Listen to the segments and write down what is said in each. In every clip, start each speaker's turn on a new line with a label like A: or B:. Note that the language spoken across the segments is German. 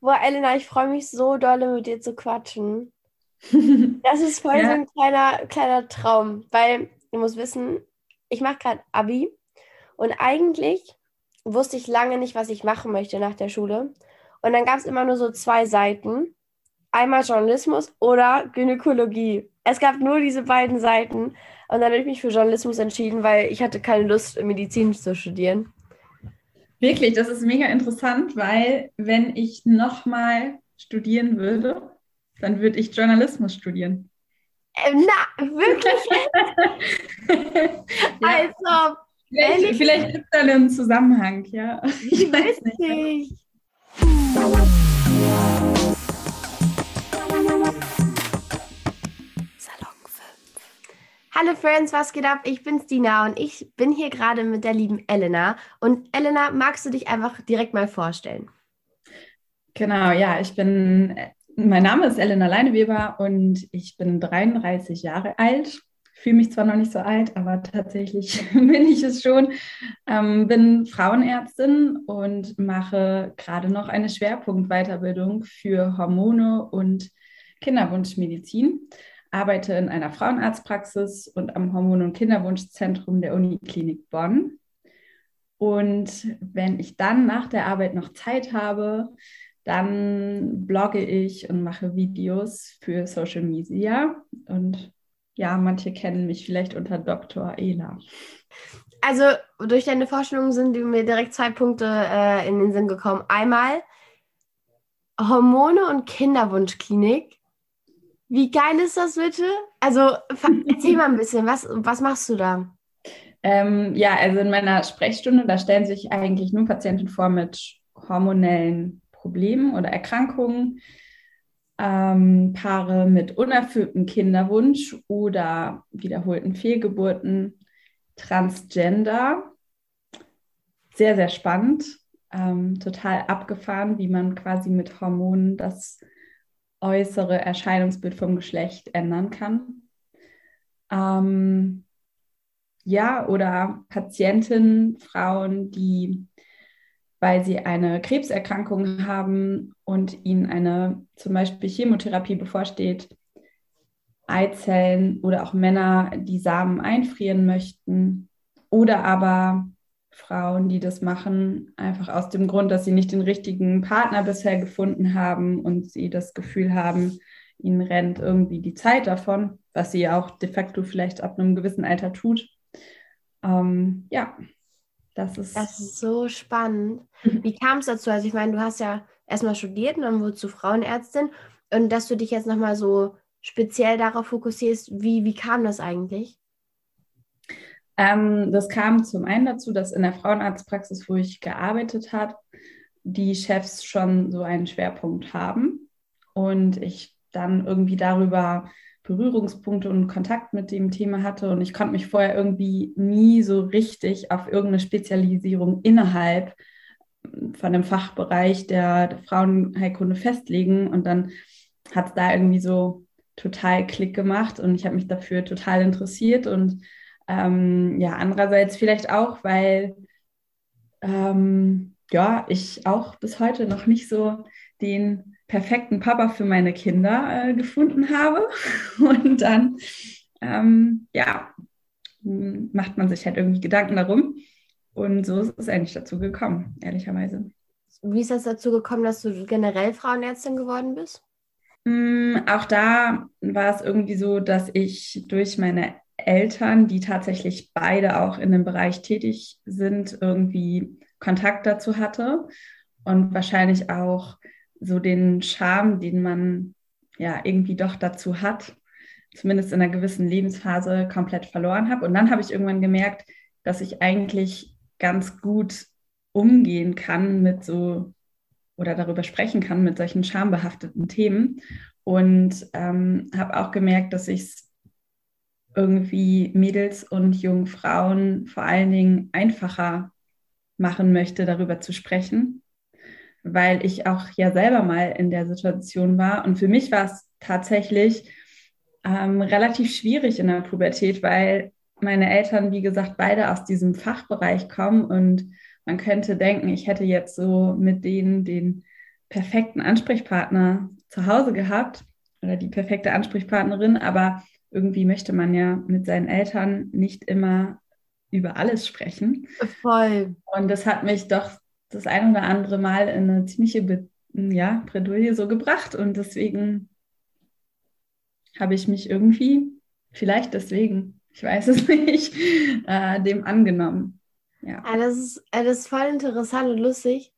A: Boah, Elena, ich freue mich so dolle, mit dir zu quatschen. Das ist voll ja. so ein kleiner, kleiner Traum, weil du musst wissen, ich mache gerade Abi und eigentlich wusste ich lange nicht, was ich machen möchte nach der Schule. Und dann gab es immer nur so zwei Seiten. Einmal Journalismus oder Gynäkologie. Es gab nur diese beiden Seiten. Und dann habe ich mich für Journalismus entschieden, weil ich hatte keine Lust, Medizin zu studieren.
B: Wirklich, das ist mega interessant, weil wenn ich nochmal studieren würde, dann würde ich Journalismus studieren.
A: Äh, na, wirklich?
B: ja. Also, vielleicht, vielleicht gibt es da einen Zusammenhang, ja.
A: Ich weiß nicht. Hallo Friends, was geht ab? Ich bin's Dina und ich bin hier gerade mit der lieben Elena. Und Elena, magst du dich einfach direkt mal vorstellen?
B: Genau, ja, ich bin, mein Name ist Elena Leineweber und ich bin 33 Jahre alt. Fühle mich zwar noch nicht so alt, aber tatsächlich bin ich es schon. Ähm, bin Frauenärztin und mache gerade noch eine Schwerpunktweiterbildung für Hormone und Kinderwunschmedizin arbeite in einer Frauenarztpraxis und am Hormon- und Kinderwunschzentrum der Uniklinik Bonn. Und wenn ich dann nach der Arbeit noch Zeit habe, dann blogge ich und mache Videos für Social Media. Und ja, manche kennen mich vielleicht unter Dr. Ela.
A: Also durch deine Vorstellung sind mir direkt zwei Punkte äh, in den Sinn gekommen. Einmal Hormone und Kinderwunschklinik. Wie geil ist das bitte? Also erzähl mal ein bisschen, was, was machst du da?
B: Ähm, ja, also in meiner Sprechstunde, da stellen sich eigentlich nur Patienten vor mit hormonellen Problemen oder Erkrankungen, ähm, Paare mit unerfülltem Kinderwunsch oder wiederholten Fehlgeburten, Transgender. Sehr, sehr spannend, ähm, total abgefahren, wie man quasi mit Hormonen das äußere Erscheinungsbild vom Geschlecht ändern kann. Ähm, ja, oder Patientinnen, Frauen, die, weil sie eine Krebserkrankung haben und ihnen eine zum Beispiel Chemotherapie bevorsteht, Eizellen oder auch Männer, die Samen einfrieren möchten oder aber Frauen, die das machen, einfach aus dem Grund, dass sie nicht den richtigen Partner bisher gefunden haben und sie das Gefühl haben, ihnen rennt irgendwie die Zeit davon, was sie auch de facto vielleicht ab einem gewissen Alter tut. Ähm, ja, das ist.
A: Das ist so spannend. Wie kam es dazu? Also, ich meine, du hast ja erstmal studiert und dann wurdest du Frauenärztin und dass du dich jetzt nochmal so speziell darauf fokussierst, wie, wie kam das eigentlich?
B: Ähm, das kam zum einen dazu, dass in der Frauenarztpraxis, wo ich gearbeitet habe, die Chefs schon so einen Schwerpunkt haben. Und ich dann irgendwie darüber Berührungspunkte und Kontakt mit dem Thema hatte. Und ich konnte mich vorher irgendwie nie so richtig auf irgendeine Spezialisierung innerhalb von dem Fachbereich der, der Frauenheilkunde festlegen. Und dann hat es da irgendwie so total Klick gemacht. Und ich habe mich dafür total interessiert. Und ähm, ja, andererseits vielleicht auch, weil ähm, ja, ich auch bis heute noch nicht so den perfekten Papa für meine Kinder äh, gefunden habe. Und dann, ähm, ja, macht man sich halt irgendwie Gedanken darum. Und so ist es eigentlich dazu gekommen, ehrlicherweise.
A: Wie ist das dazu gekommen, dass du generell Frauenärztin geworden bist?
B: Mm, auch da war es irgendwie so, dass ich durch meine Eltern, die tatsächlich beide auch in dem Bereich tätig sind, irgendwie Kontakt dazu hatte und wahrscheinlich auch so den Charme, den man ja irgendwie doch dazu hat, zumindest in einer gewissen Lebensphase komplett verloren habe. Und dann habe ich irgendwann gemerkt, dass ich eigentlich ganz gut umgehen kann mit so oder darüber sprechen kann mit solchen schambehafteten Themen und ähm, habe auch gemerkt, dass ich es irgendwie Mädels und jungen Frauen vor allen Dingen einfacher machen möchte, darüber zu sprechen, weil ich auch ja selber mal in der Situation war. Und für mich war es tatsächlich ähm, relativ schwierig in der Pubertät, weil meine Eltern, wie gesagt, beide aus diesem Fachbereich kommen und man könnte denken, ich hätte jetzt so mit denen den perfekten Ansprechpartner zu Hause gehabt oder die perfekte Ansprechpartnerin, aber irgendwie möchte man ja mit seinen Eltern nicht immer über alles sprechen.
A: Voll.
B: Und das hat mich doch das ein oder andere Mal in eine ziemliche Be ja, Bredouille so gebracht. Und deswegen habe ich mich irgendwie, vielleicht deswegen, ich weiß es nicht, äh, dem angenommen. Ja.
A: ja das, ist, äh, das ist voll interessant und lustig,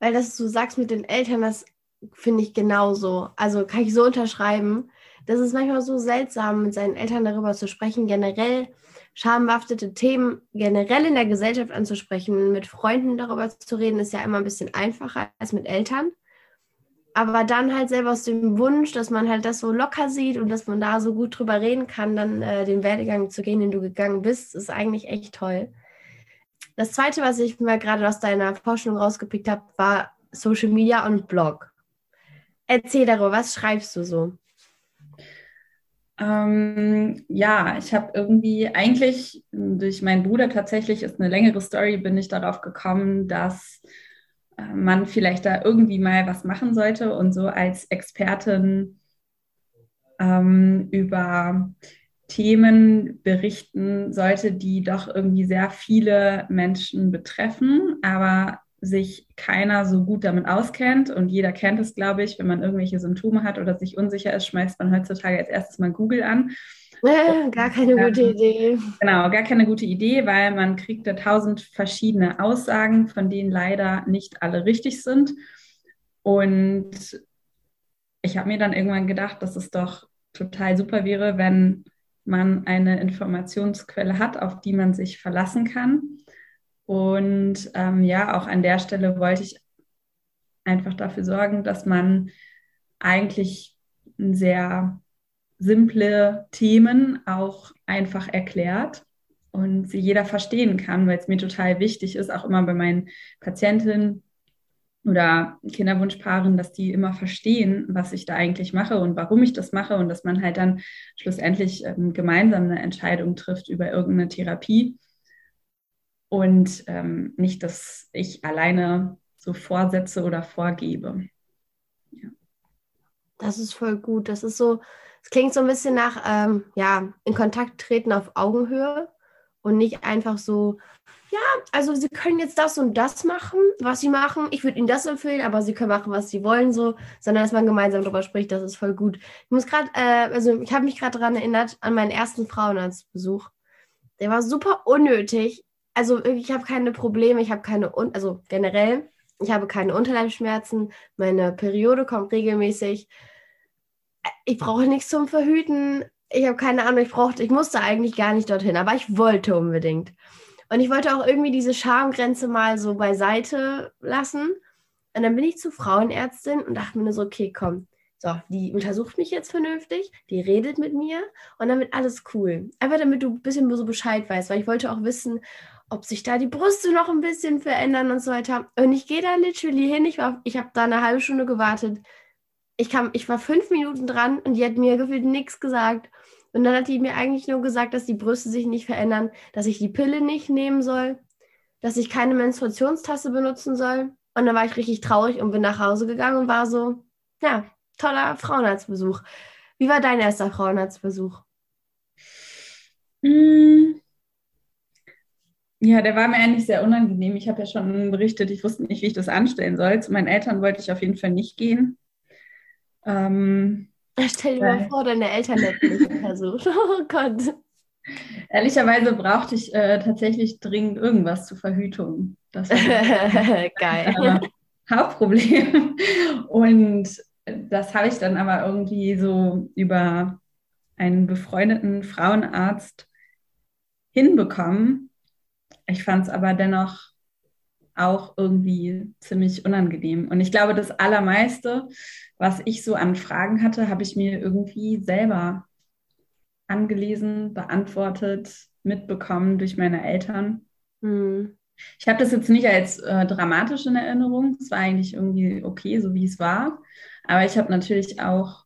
A: weil das du sagst mit den Eltern, das finde ich genauso. Also kann ich so unterschreiben. Das ist manchmal so seltsam, mit seinen Eltern darüber zu sprechen, generell schambehaftete Themen generell in der Gesellschaft anzusprechen. Mit Freunden darüber zu reden, ist ja immer ein bisschen einfacher als mit Eltern. Aber dann halt selber aus dem Wunsch, dass man halt das so locker sieht und dass man da so gut drüber reden kann, dann äh, den Werdegang zu gehen, den du gegangen bist, ist eigentlich echt toll. Das zweite, was ich mir gerade aus deiner Forschung rausgepickt habe, war Social Media und Blog. Erzähl darüber, was schreibst du so?
B: Ähm, ja, ich habe irgendwie eigentlich durch meinen Bruder tatsächlich ist eine längere Story, bin ich darauf gekommen, dass äh, man vielleicht da irgendwie mal was machen sollte und so als Expertin ähm, über Themen berichten sollte, die doch irgendwie sehr viele Menschen betreffen, aber sich keiner so gut damit auskennt und jeder kennt es, glaube ich, wenn man irgendwelche Symptome hat oder sich unsicher ist, schmeißt man heutzutage als erstes mal Google an.
A: Äh, gar keine gute Idee.
B: Genau, gar keine gute Idee, weil man kriegt da tausend verschiedene Aussagen, von denen leider nicht alle richtig sind. Und ich habe mir dann irgendwann gedacht, dass es doch total super wäre, wenn man eine Informationsquelle hat, auf die man sich verlassen kann und ähm, ja, auch an der Stelle wollte ich einfach dafür sorgen, dass man eigentlich sehr simple Themen auch einfach erklärt und sie jeder verstehen kann, weil es mir total wichtig ist, auch immer bei meinen Patientinnen oder Kinderwunschpaaren, dass die immer verstehen, was ich da eigentlich mache und warum ich das mache und dass man halt dann schlussendlich ähm, gemeinsam eine Entscheidung trifft über irgendeine Therapie und ähm, nicht, dass ich alleine so vorsetze oder vorgebe.
A: Ja. Das ist voll gut. Das ist so, es klingt so ein bisschen nach, ähm, ja, in Kontakt treten auf Augenhöhe und nicht einfach so, ja, also Sie können jetzt das und das machen, was Sie machen. Ich würde Ihnen das empfehlen, aber Sie können machen, was Sie wollen, so, sondern dass man gemeinsam darüber spricht, das ist voll gut. Ich muss gerade, äh, also ich habe mich gerade daran erinnert an meinen ersten Frauenarztbesuch. Der war super unnötig also ich habe keine Probleme, ich habe keine, also generell, ich habe keine Unterleibsschmerzen, meine Periode kommt regelmäßig. Ich brauche nichts zum Verhüten. Ich habe keine Ahnung, ich brauchte, ich musste eigentlich gar nicht dorthin, aber ich wollte unbedingt. Und ich wollte auch irgendwie diese Schamgrenze mal so beiseite lassen. Und dann bin ich zur Frauenärztin und dachte mir so, okay, komm, so, die untersucht mich jetzt vernünftig, die redet mit mir und wird alles cool. Einfach damit du ein bisschen so Bescheid weißt, weil ich wollte auch wissen, ob sich da die Brüste noch ein bisschen verändern und so weiter. Und ich gehe da literally hin. Ich, ich habe da eine halbe Stunde gewartet. Ich, kam, ich war fünf Minuten dran und die hat mir gefühlt nichts gesagt. Und dann hat die mir eigentlich nur gesagt, dass die Brüste sich nicht verändern, dass ich die Pille nicht nehmen soll, dass ich keine Menstruationstasse benutzen soll. Und dann war ich richtig traurig und bin nach Hause gegangen und war so, ja, toller Frauenarztbesuch. Wie war dein erster Frauenarztbesuch?
B: Mm. Ja, der war mir eigentlich sehr unangenehm. Ich habe ja schon berichtet, ich wusste nicht, wie ich das anstellen soll. Zu meinen Eltern wollte ich auf jeden Fall nicht gehen.
A: Ähm, Stell dir mal vor, deine Eltern hätten mich versucht. Oh Gott.
B: Ehrlicherweise brauchte ich äh, tatsächlich dringend irgendwas zur Verhütung. Das war
A: Geil.
B: Äh, Hauptproblem. Und das habe ich dann aber irgendwie so über einen befreundeten Frauenarzt hinbekommen. Ich fand es aber dennoch auch irgendwie ziemlich unangenehm. Und ich glaube, das Allermeiste, was ich so an Fragen hatte, habe ich mir irgendwie selber angelesen, beantwortet, mitbekommen durch meine Eltern. Mhm. Ich habe das jetzt nicht als äh, dramatisch in Erinnerung. Es war eigentlich irgendwie okay, so wie es war. Aber ich habe natürlich auch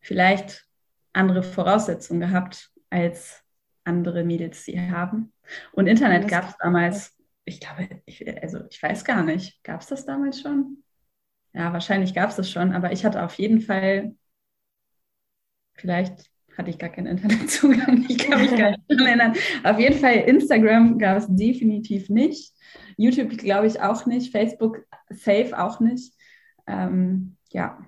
B: vielleicht andere Voraussetzungen gehabt als andere Mädels sie haben. Und Internet gab es damals, ich glaube, ich, also ich weiß gar nicht, gab es das damals schon? ja, wahrscheinlich gab es das schon, aber ich hatte auf jeden Fall, vielleicht hatte ich gar keinen Internetzugang, ich kann mich gar nicht daran erinnern. Auf jeden Fall Instagram gab es definitiv nicht. YouTube glaube ich auch nicht, Facebook safe auch nicht. Ähm, ja.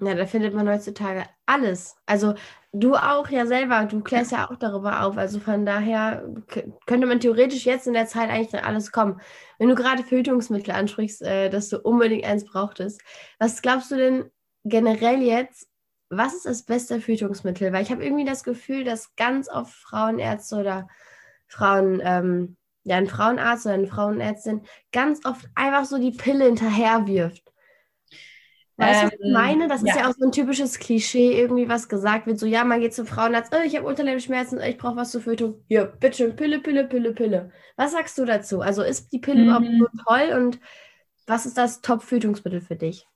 A: Ja, da findet man heutzutage alles. Also du auch ja selber, du klärst ja auch darüber auf. Also von daher könnte man theoretisch jetzt in der Zeit eigentlich alles kommen. Wenn du gerade Verhütungsmittel ansprichst, äh, dass du unbedingt eins brauchtest, was glaubst du denn generell jetzt, was ist das beste Verhütungsmittel? Weil ich habe irgendwie das Gefühl, dass ganz oft Frauenärzte oder Frauen, ähm, ja, ein Frauenarzt oder eine Frauenärztin ganz oft einfach so die Pille hinterher wirft. Weißt du, was ich ähm, meine? Das ja. ist ja auch so ein typisches Klischee, irgendwie was gesagt wird. So, ja, man geht zum Frauenarzt, oh, ich habe Unterleibsschmerzen, ich brauche was zur Fötung. Ja, bitte, Pille, Pille, Pille, Pille. Was sagst du dazu? Also ist die Pille mhm. überhaupt so toll und was ist das Top-Verhütungsmittel für dich?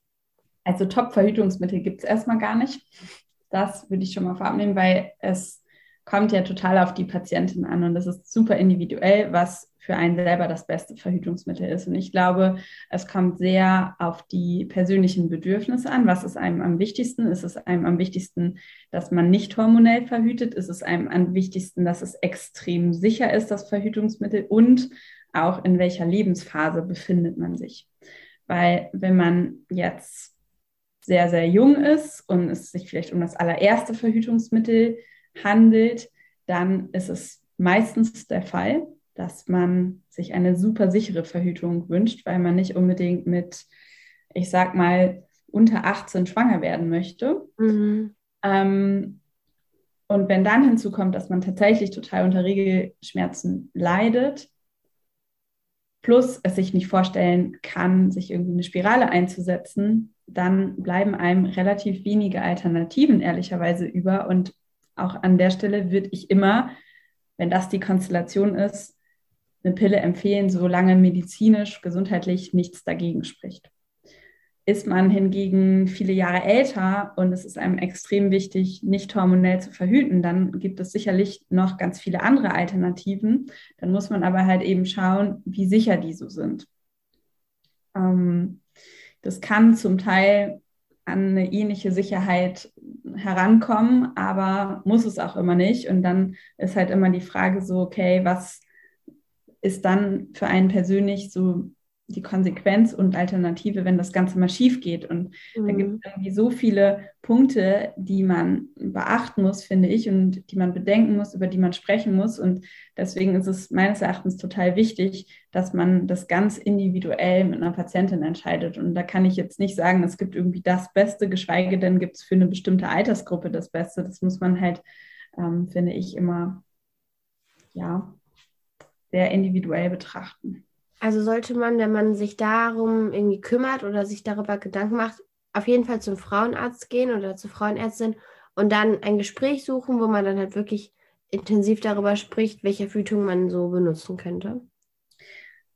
B: Also Top-Verhütungsmittel gibt es erstmal gar nicht. Das würde ich schon mal vorab nehmen, weil es kommt ja total auf die Patientin an und das ist super individuell, was für einen selber das beste Verhütungsmittel ist. Und ich glaube, es kommt sehr auf die persönlichen Bedürfnisse an. Was ist einem am wichtigsten? Ist es einem am wichtigsten, dass man nicht hormonell verhütet? Ist es einem am wichtigsten, dass es extrem sicher ist, das Verhütungsmittel? Und auch in welcher Lebensphase befindet man sich? Weil wenn man jetzt sehr, sehr jung ist und es sich vielleicht um das allererste Verhütungsmittel handelt, dann ist es meistens der Fall, dass man sich eine super sichere Verhütung wünscht, weil man nicht unbedingt mit, ich sag mal, unter 18 schwanger werden möchte. Mhm. Ähm, und wenn dann hinzukommt, dass man tatsächlich total unter Regelschmerzen leidet, plus es sich nicht vorstellen kann, sich irgendwie eine Spirale einzusetzen, dann bleiben einem relativ wenige Alternativen ehrlicherweise über. Und auch an der Stelle würde ich immer, wenn das die Konstellation ist, eine Pille empfehlen, solange medizinisch, gesundheitlich nichts dagegen spricht. Ist man hingegen viele Jahre älter und es ist einem extrem wichtig, nicht hormonell zu verhüten, dann gibt es sicherlich noch ganz viele andere Alternativen. Dann muss man aber halt eben schauen, wie sicher die so sind. Ähm, das kann zum Teil an eine ähnliche Sicherheit herankommen, aber muss es auch immer nicht. Und dann ist halt immer die Frage so, okay, was ist dann für einen persönlich so die Konsequenz und Alternative, wenn das Ganze mal schief geht. Und mhm. da gibt es irgendwie so viele Punkte, die man beachten muss, finde ich, und die man bedenken muss, über die man sprechen muss. Und deswegen ist es meines Erachtens total wichtig, dass man das ganz individuell mit einer Patientin entscheidet. Und da kann ich jetzt nicht sagen, es gibt irgendwie das Beste, geschweige denn gibt es für eine bestimmte Altersgruppe das Beste. Das muss man halt, ähm, finde ich, immer, ja, sehr individuell betrachten.
A: Also sollte man, wenn man sich darum irgendwie kümmert oder sich darüber Gedanken macht, auf jeden Fall zum Frauenarzt gehen oder zur Frauenärztin und dann ein Gespräch suchen, wo man dann halt wirklich intensiv darüber spricht, welche Verhütung man so benutzen könnte?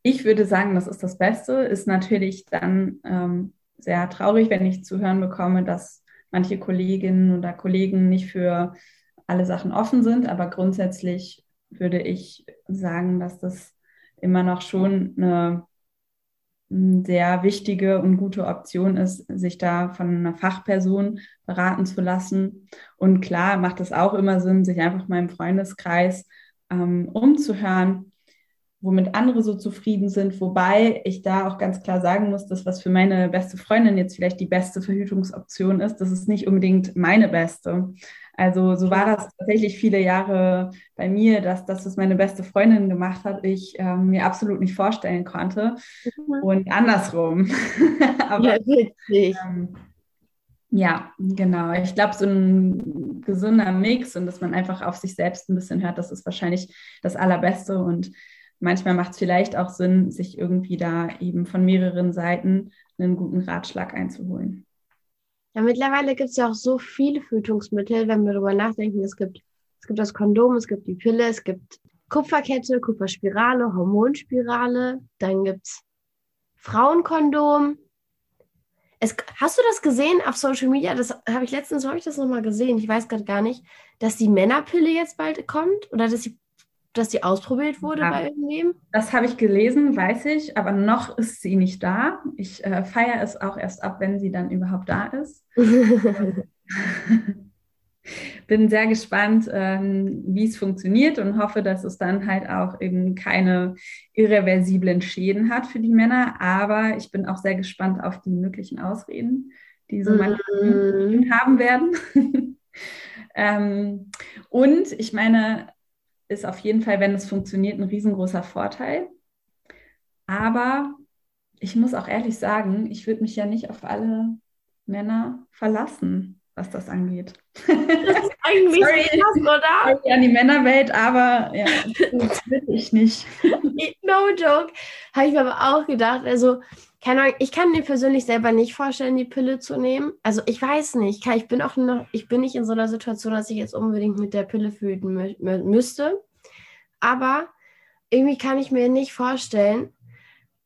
B: Ich würde sagen, das ist das Beste. Ist natürlich dann ähm, sehr traurig, wenn ich zu hören bekomme, dass manche Kolleginnen oder Kollegen nicht für alle Sachen offen sind. Aber grundsätzlich würde ich sagen, dass das immer noch schon eine sehr wichtige und gute Option ist, sich da von einer Fachperson beraten zu lassen. Und klar macht es auch immer Sinn, sich einfach mal im Freundeskreis ähm, umzuhören, womit andere so zufrieden sind. Wobei ich da auch ganz klar sagen muss, dass was für meine beste Freundin jetzt vielleicht die beste Verhütungsoption ist, das ist nicht unbedingt meine beste. Also so war das tatsächlich viele Jahre bei mir, dass das, was meine beste Freundin gemacht hat, ich ähm, mir absolut nicht vorstellen konnte. Mhm. Und andersrum. Aber, ja, wirklich. Ähm, ja, genau. Ich glaube, so ein gesunder Mix und dass man einfach auf sich selbst ein bisschen hört, das ist wahrscheinlich das Allerbeste. Und manchmal macht es vielleicht auch Sinn, sich irgendwie da eben von mehreren Seiten einen guten Ratschlag einzuholen.
A: Ja, mittlerweile gibt es ja auch so viele Verhütungsmittel, wenn wir darüber nachdenken. Es gibt, es gibt das Kondom, es gibt die Pille, es gibt Kupferkette, Kupferspirale, Hormonspirale, dann gibt es Frauenkondom. Es, hast du das gesehen auf Social Media? Das habe ich letztens, habe ich das nochmal gesehen. Ich weiß gerade gar nicht, dass die Männerpille jetzt bald kommt oder dass die dass die ausprobiert wurde ja. bei irgendwem?
B: Das habe ich gelesen, weiß ich, aber noch ist sie nicht da. Ich äh, feiere es auch erst ab, wenn sie dann überhaupt da ist. Bin sehr gespannt, ähm, wie es funktioniert und hoffe, dass es dann halt auch eben keine irreversiblen Schäden hat für die Männer. Aber ich bin auch sehr gespannt auf die möglichen Ausreden, die so Männer mm. haben werden. ähm, und ich meine, ist auf jeden Fall, wenn es funktioniert, ein riesengroßer Vorteil. Aber ich muss auch ehrlich sagen, ich würde mich ja nicht auf alle Männer verlassen, was das angeht. Das ist eigentlich Sorry, krass, oder? Sorry an die Männerwelt, aber ja, das will ich nicht.
A: No joke. Habe ich mir aber auch gedacht. Also, keine Ahnung, ich kann mir persönlich selber nicht vorstellen, die Pille zu nehmen. Also ich weiß nicht, ich bin auch noch, ich bin nicht in so einer Situation, dass ich jetzt unbedingt mit der Pille fühlen mü müsste. Aber irgendwie kann ich mir nicht vorstellen,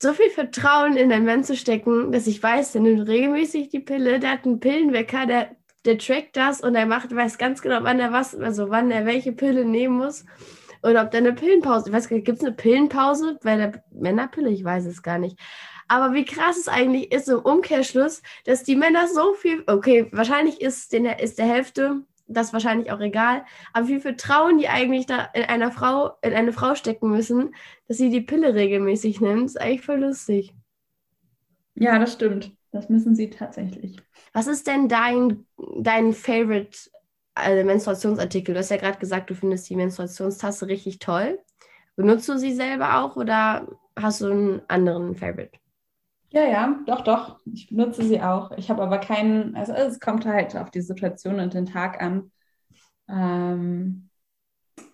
A: so viel Vertrauen in einen Mann zu stecken, dass ich weiß, der nimmt regelmäßig die Pille, der hat einen Pillenwecker, der, der trackt das und er macht, weiß ganz genau, wann er was, also wann er welche Pille nehmen muss. Und ob der eine Pillenpause, ich weiß gar nicht, gibt es eine Pillenpause bei der Männerpille? Ich weiß es gar nicht. Aber wie krass es eigentlich ist im Umkehrschluss, dass die Männer so viel, okay, wahrscheinlich ist, den, ist der Hälfte das wahrscheinlich auch egal, aber wie viel Trauen die eigentlich da in einer Frau, in eine Frau stecken müssen, dass sie die Pille regelmäßig nimmt, ist eigentlich voll lustig.
B: Ja, das stimmt. Das müssen sie tatsächlich.
A: Was ist denn dein, dein Favorite also Menstruationsartikel? Du hast ja gerade gesagt, du findest die Menstruationstasse richtig toll. Benutzt du sie selber auch oder hast du einen anderen Favorite?
B: Ja, ja, doch, doch. Ich benutze sie auch. Ich habe aber keinen, also es kommt halt auf die Situation und den Tag an. Ähm,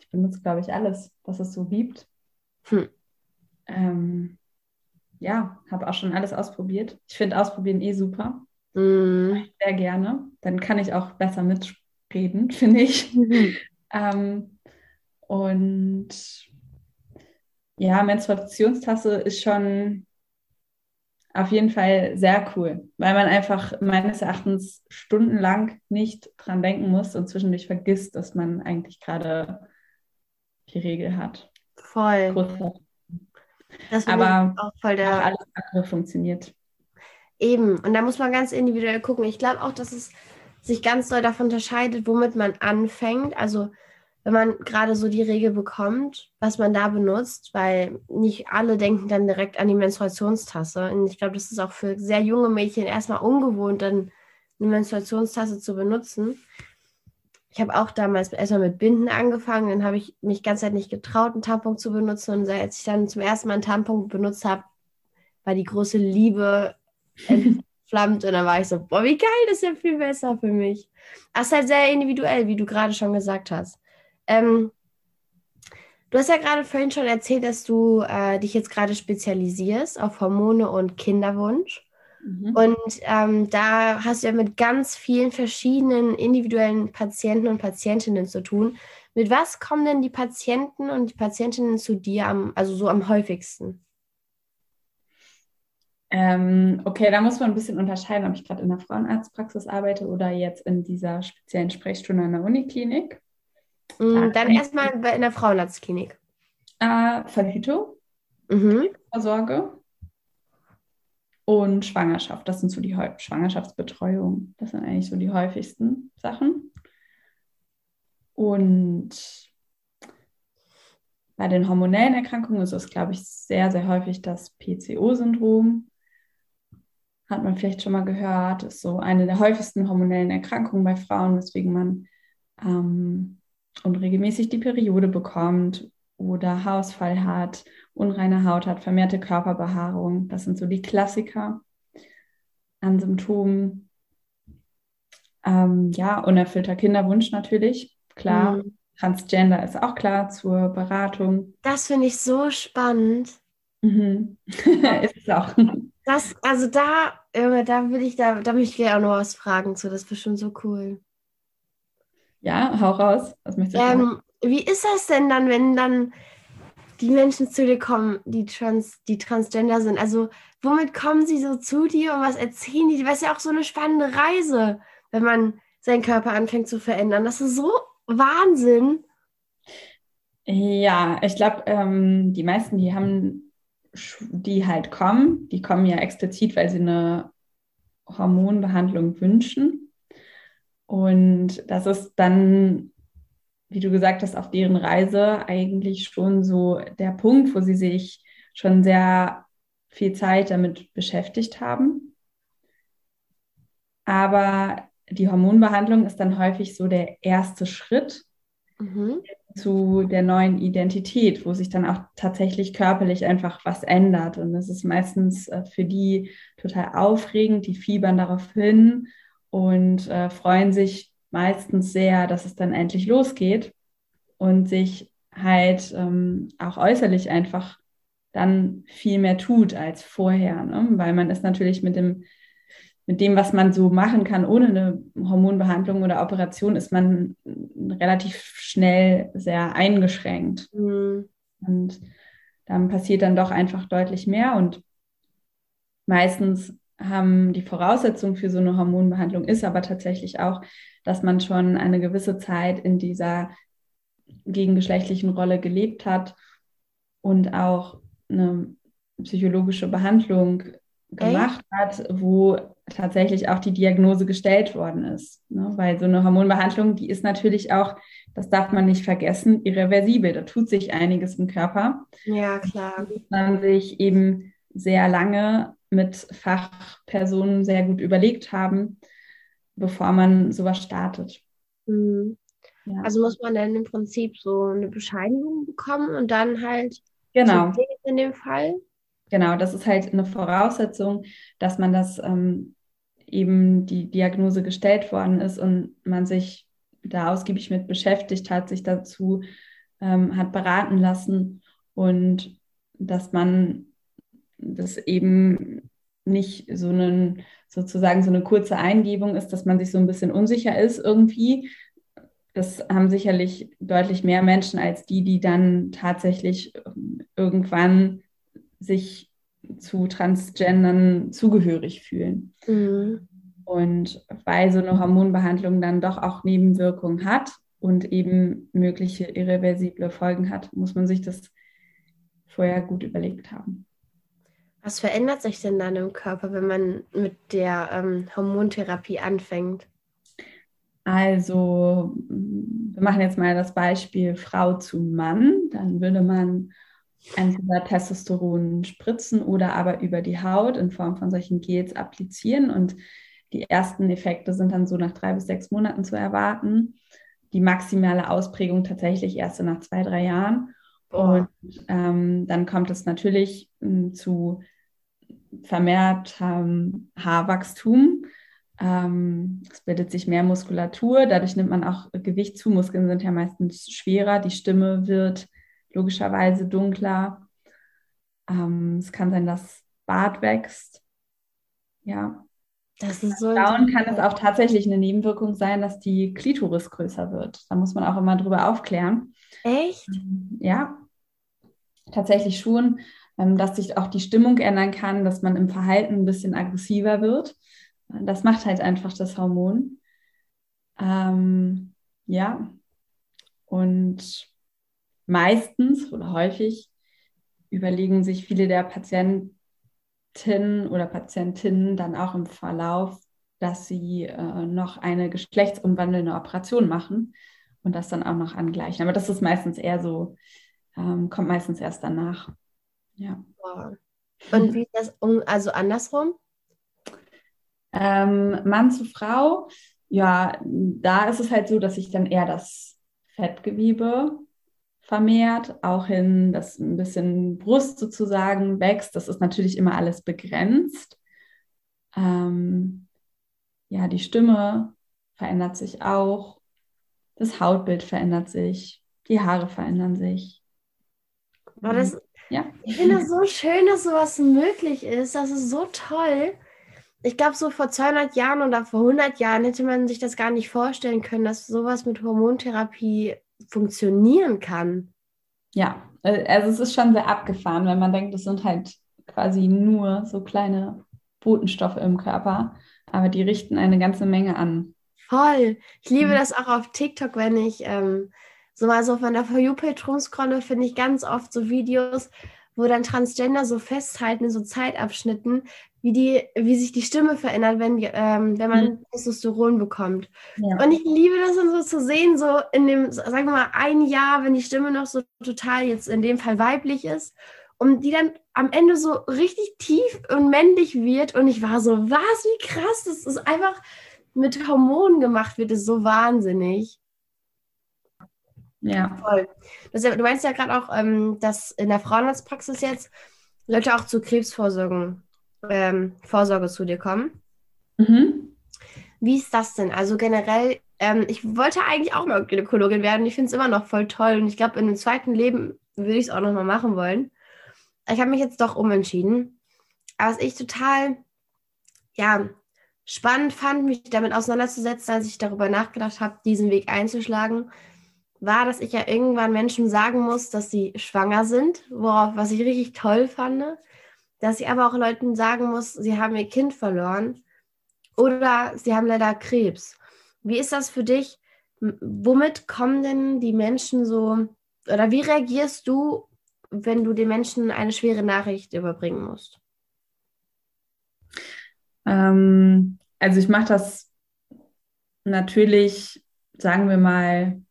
B: ich benutze, glaube ich, alles, was es so gibt. Hm. Ähm, ja, habe auch schon alles ausprobiert. Ich finde Ausprobieren eh super. Mm. Sehr gerne. Dann kann ich auch besser mitreden, finde ich. Mhm. ähm, und ja, Menstruationstasse ist schon auf jeden Fall sehr cool, weil man einfach meines Erachtens stundenlang nicht dran denken muss und zwischendurch vergisst, dass man eigentlich gerade die Regel hat.
A: Voll.
B: Das Aber auch voll der auch alles andere funktioniert.
A: Eben. Und da muss man ganz individuell gucken. Ich glaube auch, dass es sich ganz doll davon unterscheidet, womit man anfängt. Also wenn man gerade so die Regel bekommt, was man da benutzt, weil nicht alle denken dann direkt an die Menstruationstasse. Und ich glaube, das ist auch für sehr junge Mädchen erstmal ungewohnt, dann eine Menstruationstasse zu benutzen. Ich habe auch damals erstmal mit Binden angefangen, dann habe ich mich ganz Zeit nicht getraut, einen Tampon zu benutzen. Und als ich dann zum ersten Mal einen Tampon benutzt habe, war die große Liebe entflammt und dann war ich so, boah, wie geil, das ist ja viel besser für mich. Das ist halt sehr individuell, wie du gerade schon gesagt hast. Ähm, du hast ja gerade vorhin schon erzählt, dass du äh, dich jetzt gerade spezialisierst auf Hormone und Kinderwunsch. Mhm. Und ähm, da hast du ja mit ganz vielen verschiedenen individuellen Patienten und Patientinnen zu tun. Mit was kommen denn die Patienten und die Patientinnen zu dir am, also so am häufigsten?
B: Ähm, okay, da muss man ein bisschen unterscheiden, ob ich gerade in der Frauenarztpraxis arbeite oder jetzt in dieser speziellen Sprechstunde an der Uniklinik.
A: Mhm, dann erstmal in der Frauenarztklinik.
B: Äh, Verhütung, mhm. Versorge und Schwangerschaft. Das sind so die Schwangerschaftsbetreuung. Das sind eigentlich so die häufigsten Sachen. Und bei den hormonellen Erkrankungen ist es, glaube ich, sehr, sehr häufig das PCO-Syndrom. Hat man vielleicht schon mal gehört, ist so eine der häufigsten hormonellen Erkrankungen bei Frauen, weswegen man ähm, und regelmäßig die Periode bekommt oder Haarausfall hat, unreine Haut hat, vermehrte Körperbehaarung. Das sind so die Klassiker an Symptomen. Ähm, ja, unerfüllter Kinderwunsch natürlich, klar. Mhm. Transgender ist auch klar zur Beratung.
A: Das finde ich so spannend.
B: Mhm. ist es auch.
A: Das, also da, da will ich, da, da möchte ich auch noch was fragen zu. Das ist bestimmt so cool.
B: Ja, hau raus. Was möchtest du
A: ähm, Wie ist das denn dann, wenn dann die Menschen zu dir kommen, die, trans, die transgender sind? Also, womit kommen sie so zu dir und was erzählen die? Das ist ja auch so eine spannende Reise, wenn man seinen Körper anfängt zu verändern. Das ist so Wahnsinn.
B: Ja, ich glaube, ähm, die meisten, die haben, die halt kommen, die kommen ja explizit, weil sie eine Hormonbehandlung wünschen. Und das ist dann, wie du gesagt hast, auf deren Reise eigentlich schon so der Punkt, wo sie sich schon sehr viel Zeit damit beschäftigt haben. Aber die Hormonbehandlung ist dann häufig so der erste Schritt mhm. zu der neuen Identität, wo sich dann auch tatsächlich körperlich einfach was ändert. Und das ist meistens äh, für die total aufregend, die fiebern darauf hin und äh, freuen sich meistens sehr, dass es dann endlich losgeht und sich halt ähm, auch äußerlich einfach dann viel mehr tut als vorher, ne? weil man ist natürlich mit dem mit dem, was man so machen kann ohne eine Hormonbehandlung oder Operation, ist man relativ schnell sehr eingeschränkt. Mhm. Und dann passiert dann doch einfach deutlich mehr. Und meistens haben die Voraussetzungen für so eine Hormonbehandlung ist aber tatsächlich auch, dass man schon eine gewisse Zeit in dieser gegengeschlechtlichen Rolle gelebt hat und auch eine psychologische Behandlung gemacht hat, wo tatsächlich auch die Diagnose gestellt worden ist. Ne? Weil so eine Hormonbehandlung, die ist natürlich auch, das darf man nicht vergessen, irreversibel. Da tut sich einiges im Körper.
A: Ja, klar. Da
B: muss man sich eben sehr lange mit Fachpersonen sehr gut überlegt haben, bevor man sowas startet.
A: Mhm. Ja. Also muss man dann im Prinzip so eine Bescheinigung bekommen und dann halt
B: genau.
A: in dem Fall.
B: Genau, das ist halt eine Voraussetzung, dass man das ähm, eben die Diagnose gestellt worden ist und man sich da ausgiebig mit beschäftigt hat, sich dazu ähm, hat beraten lassen und dass man das eben nicht so einen sozusagen so eine kurze Eingebung ist, dass man sich so ein bisschen unsicher ist irgendwie. Das haben sicherlich deutlich mehr Menschen als die, die dann tatsächlich ähm, irgendwann sich zu Transgendern zugehörig fühlen. Mhm. Und weil so eine Hormonbehandlung dann doch auch Nebenwirkungen hat und eben mögliche irreversible Folgen hat, muss man sich das vorher gut überlegt haben.
A: Was verändert sich denn dann im Körper, wenn man mit der ähm, Hormontherapie anfängt?
B: Also, wir machen jetzt mal das Beispiel Frau zu Mann. Dann würde man entweder Testosteron spritzen oder aber über die Haut in Form von solchen Gels applizieren. Und die ersten Effekte sind dann so nach drei bis sechs Monaten zu erwarten. Die maximale Ausprägung tatsächlich erst nach zwei, drei Jahren. Und ähm, dann kommt es natürlich ähm, zu vermehrt ähm, Haarwachstum. Ähm, es bildet sich mehr Muskulatur, dadurch nimmt man auch Gewicht zu. Muskeln sind ja meistens schwerer, die Stimme wird logischerweise dunkler. Ähm, es kann sein, dass Bart wächst. Ja.
A: Das ist so.
B: Down kann es auch tatsächlich eine Nebenwirkung sein, dass die Klitoris größer wird. Da muss man auch immer drüber aufklären.
A: Echt?
B: Ja, tatsächlich schon, ähm, dass sich auch die Stimmung ändern kann, dass man im Verhalten ein bisschen aggressiver wird. Das macht halt einfach das Hormon. Ähm, ja. Und meistens oder häufig überlegen sich viele der Patientinnen oder Patientinnen dann auch im Verlauf, dass sie äh, noch eine geschlechtsumwandelnde Operation machen und das dann auch noch angleichen. Aber das ist meistens eher so, ähm, kommt meistens erst danach. Ja.
A: Und wie ist das um, also andersrum?
B: Ähm, Mann zu Frau, ja, da ist es halt so, dass sich dann eher das Fettgewebe vermehrt, auch hin, dass ein bisschen Brust sozusagen wächst. Das ist natürlich immer alles begrenzt. Ähm, ja, die Stimme verändert sich auch, das Hautbild verändert sich, die Haare verändern sich.
A: War das, ja. Ich finde es so schön, dass sowas möglich ist. Das ist so toll. Ich glaube, so vor 200 Jahren oder vor 100 Jahren hätte man sich das gar nicht vorstellen können, dass sowas mit Hormontherapie funktionieren kann.
B: Ja, äh, also es ist schon sehr abgefahren, wenn man denkt, es sind halt quasi nur so kleine Botenstoffe im Körper, aber die richten eine ganze Menge an.
A: Voll. Ich liebe mhm. das auch auf TikTok, wenn ich ähm, so mal so von der For You-Page rumscrolle, finde ich ganz oft so Videos, wo dann Transgender so festhalten in so Zeitabschnitten, wie die, wie sich die Stimme verändert, wenn, ähm, wenn man mhm. Testosteron bekommt. Ja. Und ich liebe das dann so zu sehen, so in dem, sagen wir mal, ein Jahr, wenn die Stimme noch so total jetzt in dem Fall weiblich ist und die dann am Ende so richtig tief und männlich wird. Und ich war so, was, wie krass, das ist einfach mit Hormonen gemacht wird, ist so wahnsinnig.
B: Ja.
A: Voll. Das, du meinst ja gerade auch, ähm, dass in der Frauenarztpraxis jetzt Leute auch zu Krebsvorsorgen, ähm, Vorsorge zu dir kommen. Mhm. Wie ist das denn? Also generell, ähm, ich wollte eigentlich auch mal Gynäkologin werden. Ich finde es immer noch voll toll. Und ich glaube, in einem zweiten Leben würde ich es auch noch mal machen wollen. Ich habe mich jetzt doch umentschieden. Aber was ich total, ja, spannend fand, mich damit auseinanderzusetzen, als ich darüber nachgedacht habe, diesen Weg einzuschlagen, war, dass ich ja irgendwann Menschen sagen muss, dass sie schwanger sind, worauf, was ich richtig toll fand, dass ich aber auch Leuten sagen muss, sie haben ihr Kind verloren oder sie haben leider Krebs. Wie ist das für dich? Womit kommen denn die Menschen so, oder wie reagierst du, wenn du den Menschen eine schwere Nachricht überbringen musst?
B: Ähm, also ich mache das natürlich, sagen wir mal,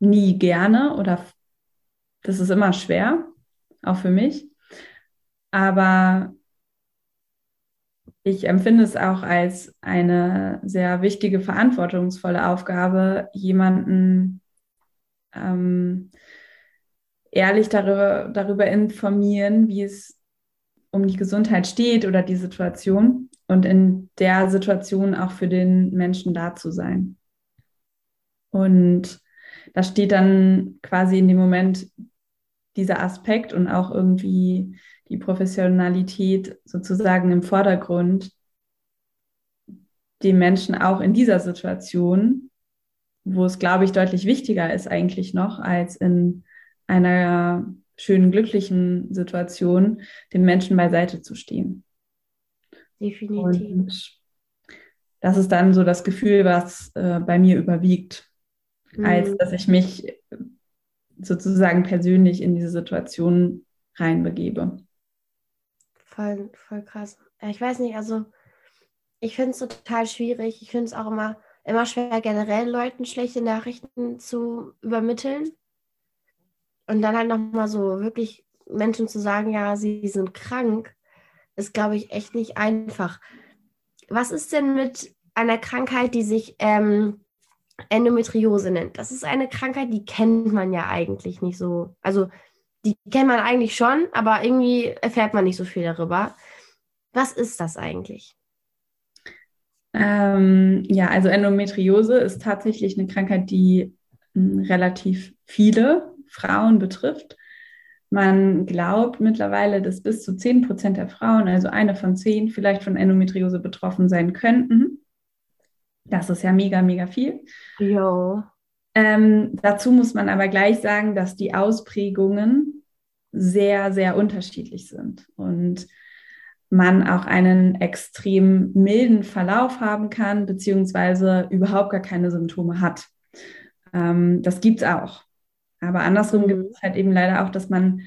B: nie gerne oder das ist immer schwer, auch für mich. Aber ich empfinde es auch als eine sehr wichtige, verantwortungsvolle Aufgabe, jemanden ähm, ehrlich darüber, darüber informieren, wie es um die Gesundheit steht oder die Situation und in der Situation auch für den Menschen da zu sein. Und da steht dann quasi in dem Moment dieser Aspekt und auch irgendwie die Professionalität sozusagen im Vordergrund, den Menschen auch in dieser Situation, wo es, glaube ich, deutlich wichtiger ist eigentlich noch als in einer schönen, glücklichen Situation, den Menschen beiseite zu stehen.
A: Definitiv. Und
B: das ist dann so das Gefühl, was äh, bei mir überwiegt als mhm. dass ich mich sozusagen persönlich in diese Situation reinbegebe.
A: Voll, voll krass. Ich weiß nicht, also ich finde es total schwierig. Ich finde es auch immer, immer schwer, generell Leuten schlechte Nachrichten zu übermitteln. Und dann halt nochmal so wirklich Menschen zu sagen, ja, sie sind krank, ist, glaube ich, echt nicht einfach. Was ist denn mit einer Krankheit, die sich ähm, Endometriose nennt. Das ist eine Krankheit, die kennt man ja eigentlich nicht so. Also die kennt man eigentlich schon, aber irgendwie erfährt man nicht so viel darüber. Was ist das eigentlich?
B: Ähm, ja, also Endometriose ist tatsächlich eine Krankheit, die hm, relativ viele Frauen betrifft. Man glaubt mittlerweile, dass bis zu 10 Prozent der Frauen, also eine von zehn, vielleicht von Endometriose betroffen sein könnten. Das ist ja mega, mega viel.
A: Ja.
B: Ähm, dazu muss man aber gleich sagen, dass die Ausprägungen sehr, sehr unterschiedlich sind und man auch einen extrem milden Verlauf haben kann, beziehungsweise überhaupt gar keine Symptome hat. Ähm, das gibt es auch. Aber andersrum mhm. gibt es halt eben leider auch, dass man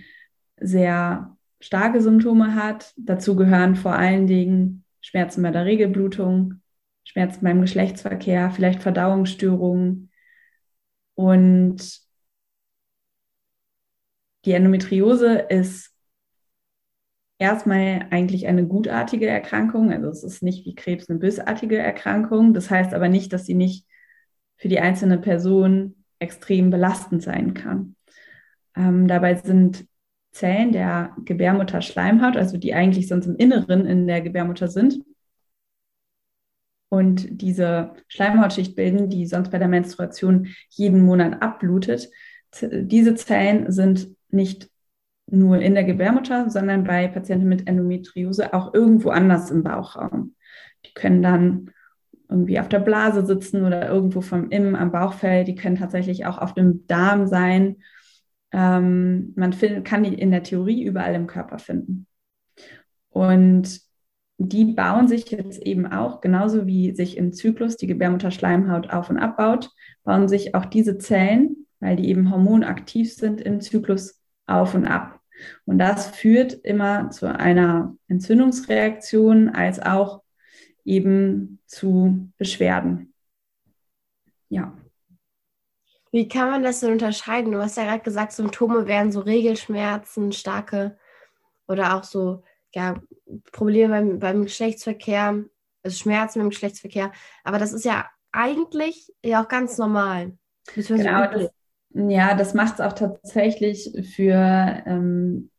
B: sehr starke Symptome hat. Dazu gehören vor allen Dingen Schmerzen bei der Regelblutung, Schmerzen beim Geschlechtsverkehr, vielleicht Verdauungsstörungen. Und die Endometriose ist erstmal eigentlich eine gutartige Erkrankung. Also es ist nicht wie Krebs eine bösartige Erkrankung. Das heißt aber nicht, dass sie nicht für die einzelne Person extrem belastend sein kann. Ähm, dabei sind Zellen der Gebärmutterschleimhaut, also die eigentlich sonst im Inneren in der Gebärmutter sind, und diese Schleimhautschicht bilden, die sonst bei der Menstruation jeden Monat abblutet. Diese Zellen sind nicht nur in der Gebärmutter, sondern bei Patienten mit Endometriose auch irgendwo anders im Bauchraum. Die können dann irgendwie auf der Blase sitzen oder irgendwo vom Innen am Bauchfell. Die können tatsächlich auch auf dem Darm sein. Ähm, man find, kann die in der Theorie überall im Körper finden. Und die bauen sich jetzt eben auch, genauso wie sich im Zyklus die Gebärmutterschleimhaut auf und abbaut, bauen sich auch diese Zellen weil die eben hormonaktiv sind im Zyklus auf und ab. Und das führt immer zu einer Entzündungsreaktion als auch eben zu Beschwerden. Ja.
A: Wie kann man das denn unterscheiden? Du hast ja gerade gesagt, Symptome wären so Regelschmerzen, starke oder auch so ja, Probleme beim, beim Geschlechtsverkehr, also Schmerzen beim Geschlechtsverkehr. Aber das ist ja eigentlich ja auch ganz normal.
B: Genau, das, ja, das macht es auch tatsächlich für ähm,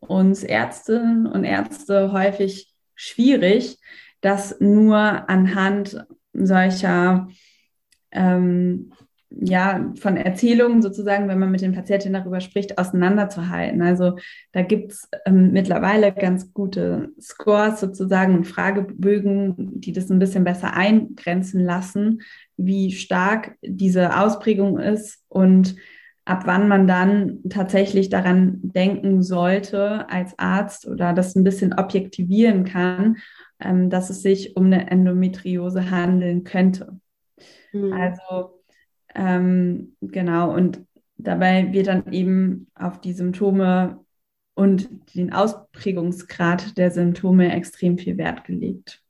B: uns Ärztinnen und Ärzte häufig schwierig, das nur anhand solcher ähm, ja, von Erzählungen sozusagen, wenn man mit den Patientinnen darüber spricht, auseinanderzuhalten. Also da gibt es ähm, mittlerweile ganz gute Scores sozusagen und Fragebögen, die das ein bisschen besser eingrenzen lassen, wie stark diese Ausprägung ist und ab wann man dann tatsächlich daran denken sollte als Arzt oder das ein bisschen objektivieren kann, ähm, dass es sich um eine Endometriose handeln könnte. Mhm. Also ähm, genau, und dabei wird dann eben auf die Symptome und den Ausprägungsgrad der Symptome extrem viel Wert gelegt.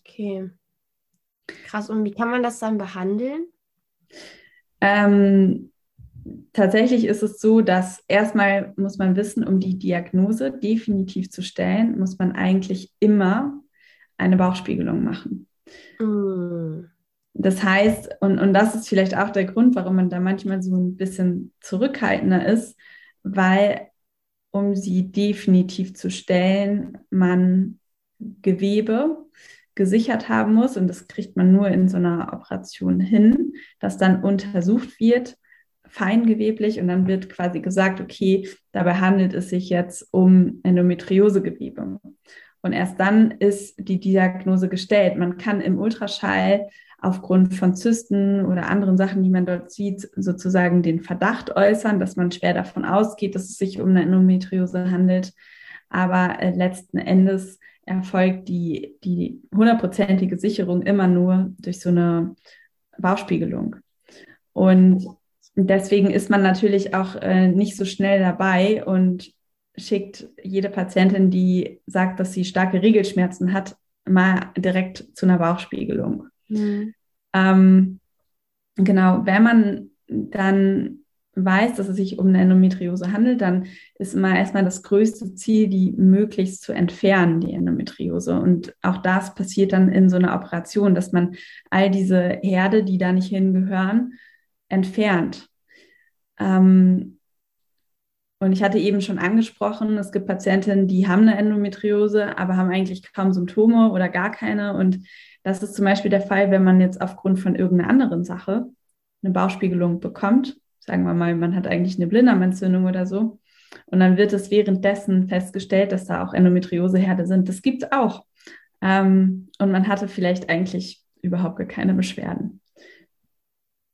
A: Okay. Krass, und wie kann man das dann behandeln?
B: Ähm, tatsächlich ist es so, dass erstmal muss man wissen, um die Diagnose definitiv zu stellen, muss man eigentlich immer eine Bauchspiegelung machen. Mm. Das heißt, und, und das ist vielleicht auch der Grund, warum man da manchmal so ein bisschen zurückhaltender ist, weil um sie definitiv zu stellen, man Gewebe gesichert haben muss und das kriegt man nur in so einer Operation hin, dass dann untersucht wird, feingeweblich und dann wird quasi gesagt, okay, dabei handelt es sich jetzt um Endometriosegewebe. Und erst dann ist die Diagnose gestellt. Man kann im Ultraschall aufgrund von Zysten oder anderen Sachen, die man dort sieht, sozusagen den Verdacht äußern, dass man schwer davon ausgeht, dass es sich um eine Endometriose handelt. Aber äh, letzten Endes erfolgt die, die hundertprozentige Sicherung immer nur durch so eine Bauchspiegelung. Und deswegen ist man natürlich auch äh, nicht so schnell dabei und schickt jede Patientin, die sagt, dass sie starke Regelschmerzen hat, mal direkt zu einer Bauchspiegelung. Mhm. Ähm, genau, wenn man dann weiß, dass es sich um eine Endometriose handelt, dann ist immer erstmal das größte Ziel, die möglichst zu entfernen, die Endometriose. Und auch das passiert dann in so einer Operation, dass man all diese Herde, die da nicht hingehören, entfernt. Ähm, und ich hatte eben schon angesprochen, es gibt Patientinnen, die haben eine Endometriose, aber haben eigentlich kaum Symptome oder gar keine. Und das ist zum Beispiel der Fall, wenn man jetzt aufgrund von irgendeiner anderen Sache eine Bauchspiegelung bekommt. Sagen wir mal, man hat eigentlich eine Blinddarmentzündung oder so. Und dann wird es währenddessen festgestellt, dass da auch Endometrioseherde sind. Das gibt es auch. Ähm, und man hatte vielleicht eigentlich überhaupt gar keine Beschwerden.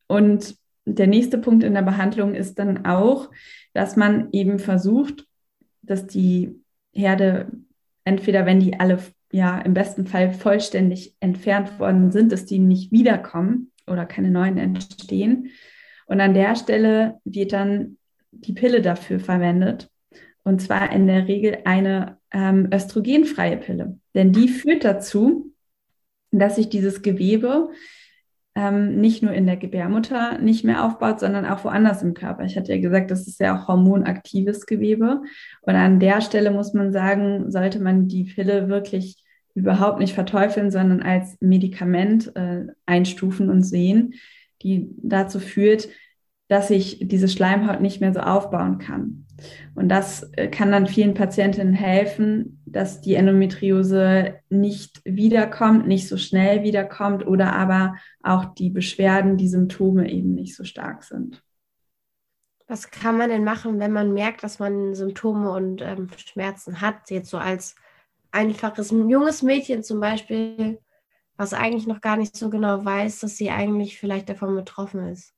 B: Und der nächste Punkt in der Behandlung ist dann auch, dass man eben versucht, dass die Herde entweder, wenn die alle ja im besten Fall vollständig entfernt worden sind, dass die nicht wiederkommen oder keine neuen entstehen. Und an der Stelle wird dann die Pille dafür verwendet. Und zwar in der Regel eine ähm, östrogenfreie Pille. Denn die führt dazu, dass sich dieses Gewebe ähm, nicht nur in der Gebärmutter nicht mehr aufbaut, sondern auch woanders im Körper. Ich hatte ja gesagt, das ist ja auch hormonaktives Gewebe. Und an der Stelle muss man sagen, sollte man die Pille wirklich überhaupt nicht verteufeln, sondern als Medikament äh, einstufen und sehen, die dazu führt, dass sich diese Schleimhaut nicht mehr so aufbauen kann. Und das äh, kann dann vielen Patientinnen helfen, dass die Endometriose nicht wiederkommt, nicht so schnell wiederkommt oder aber auch die Beschwerden, die Symptome eben nicht so stark sind.
A: Was kann man denn machen, wenn man merkt, dass man Symptome und ähm, Schmerzen hat, jetzt so als einfaches junges Mädchen zum Beispiel, was eigentlich noch gar nicht so genau weiß, dass sie eigentlich vielleicht davon betroffen ist?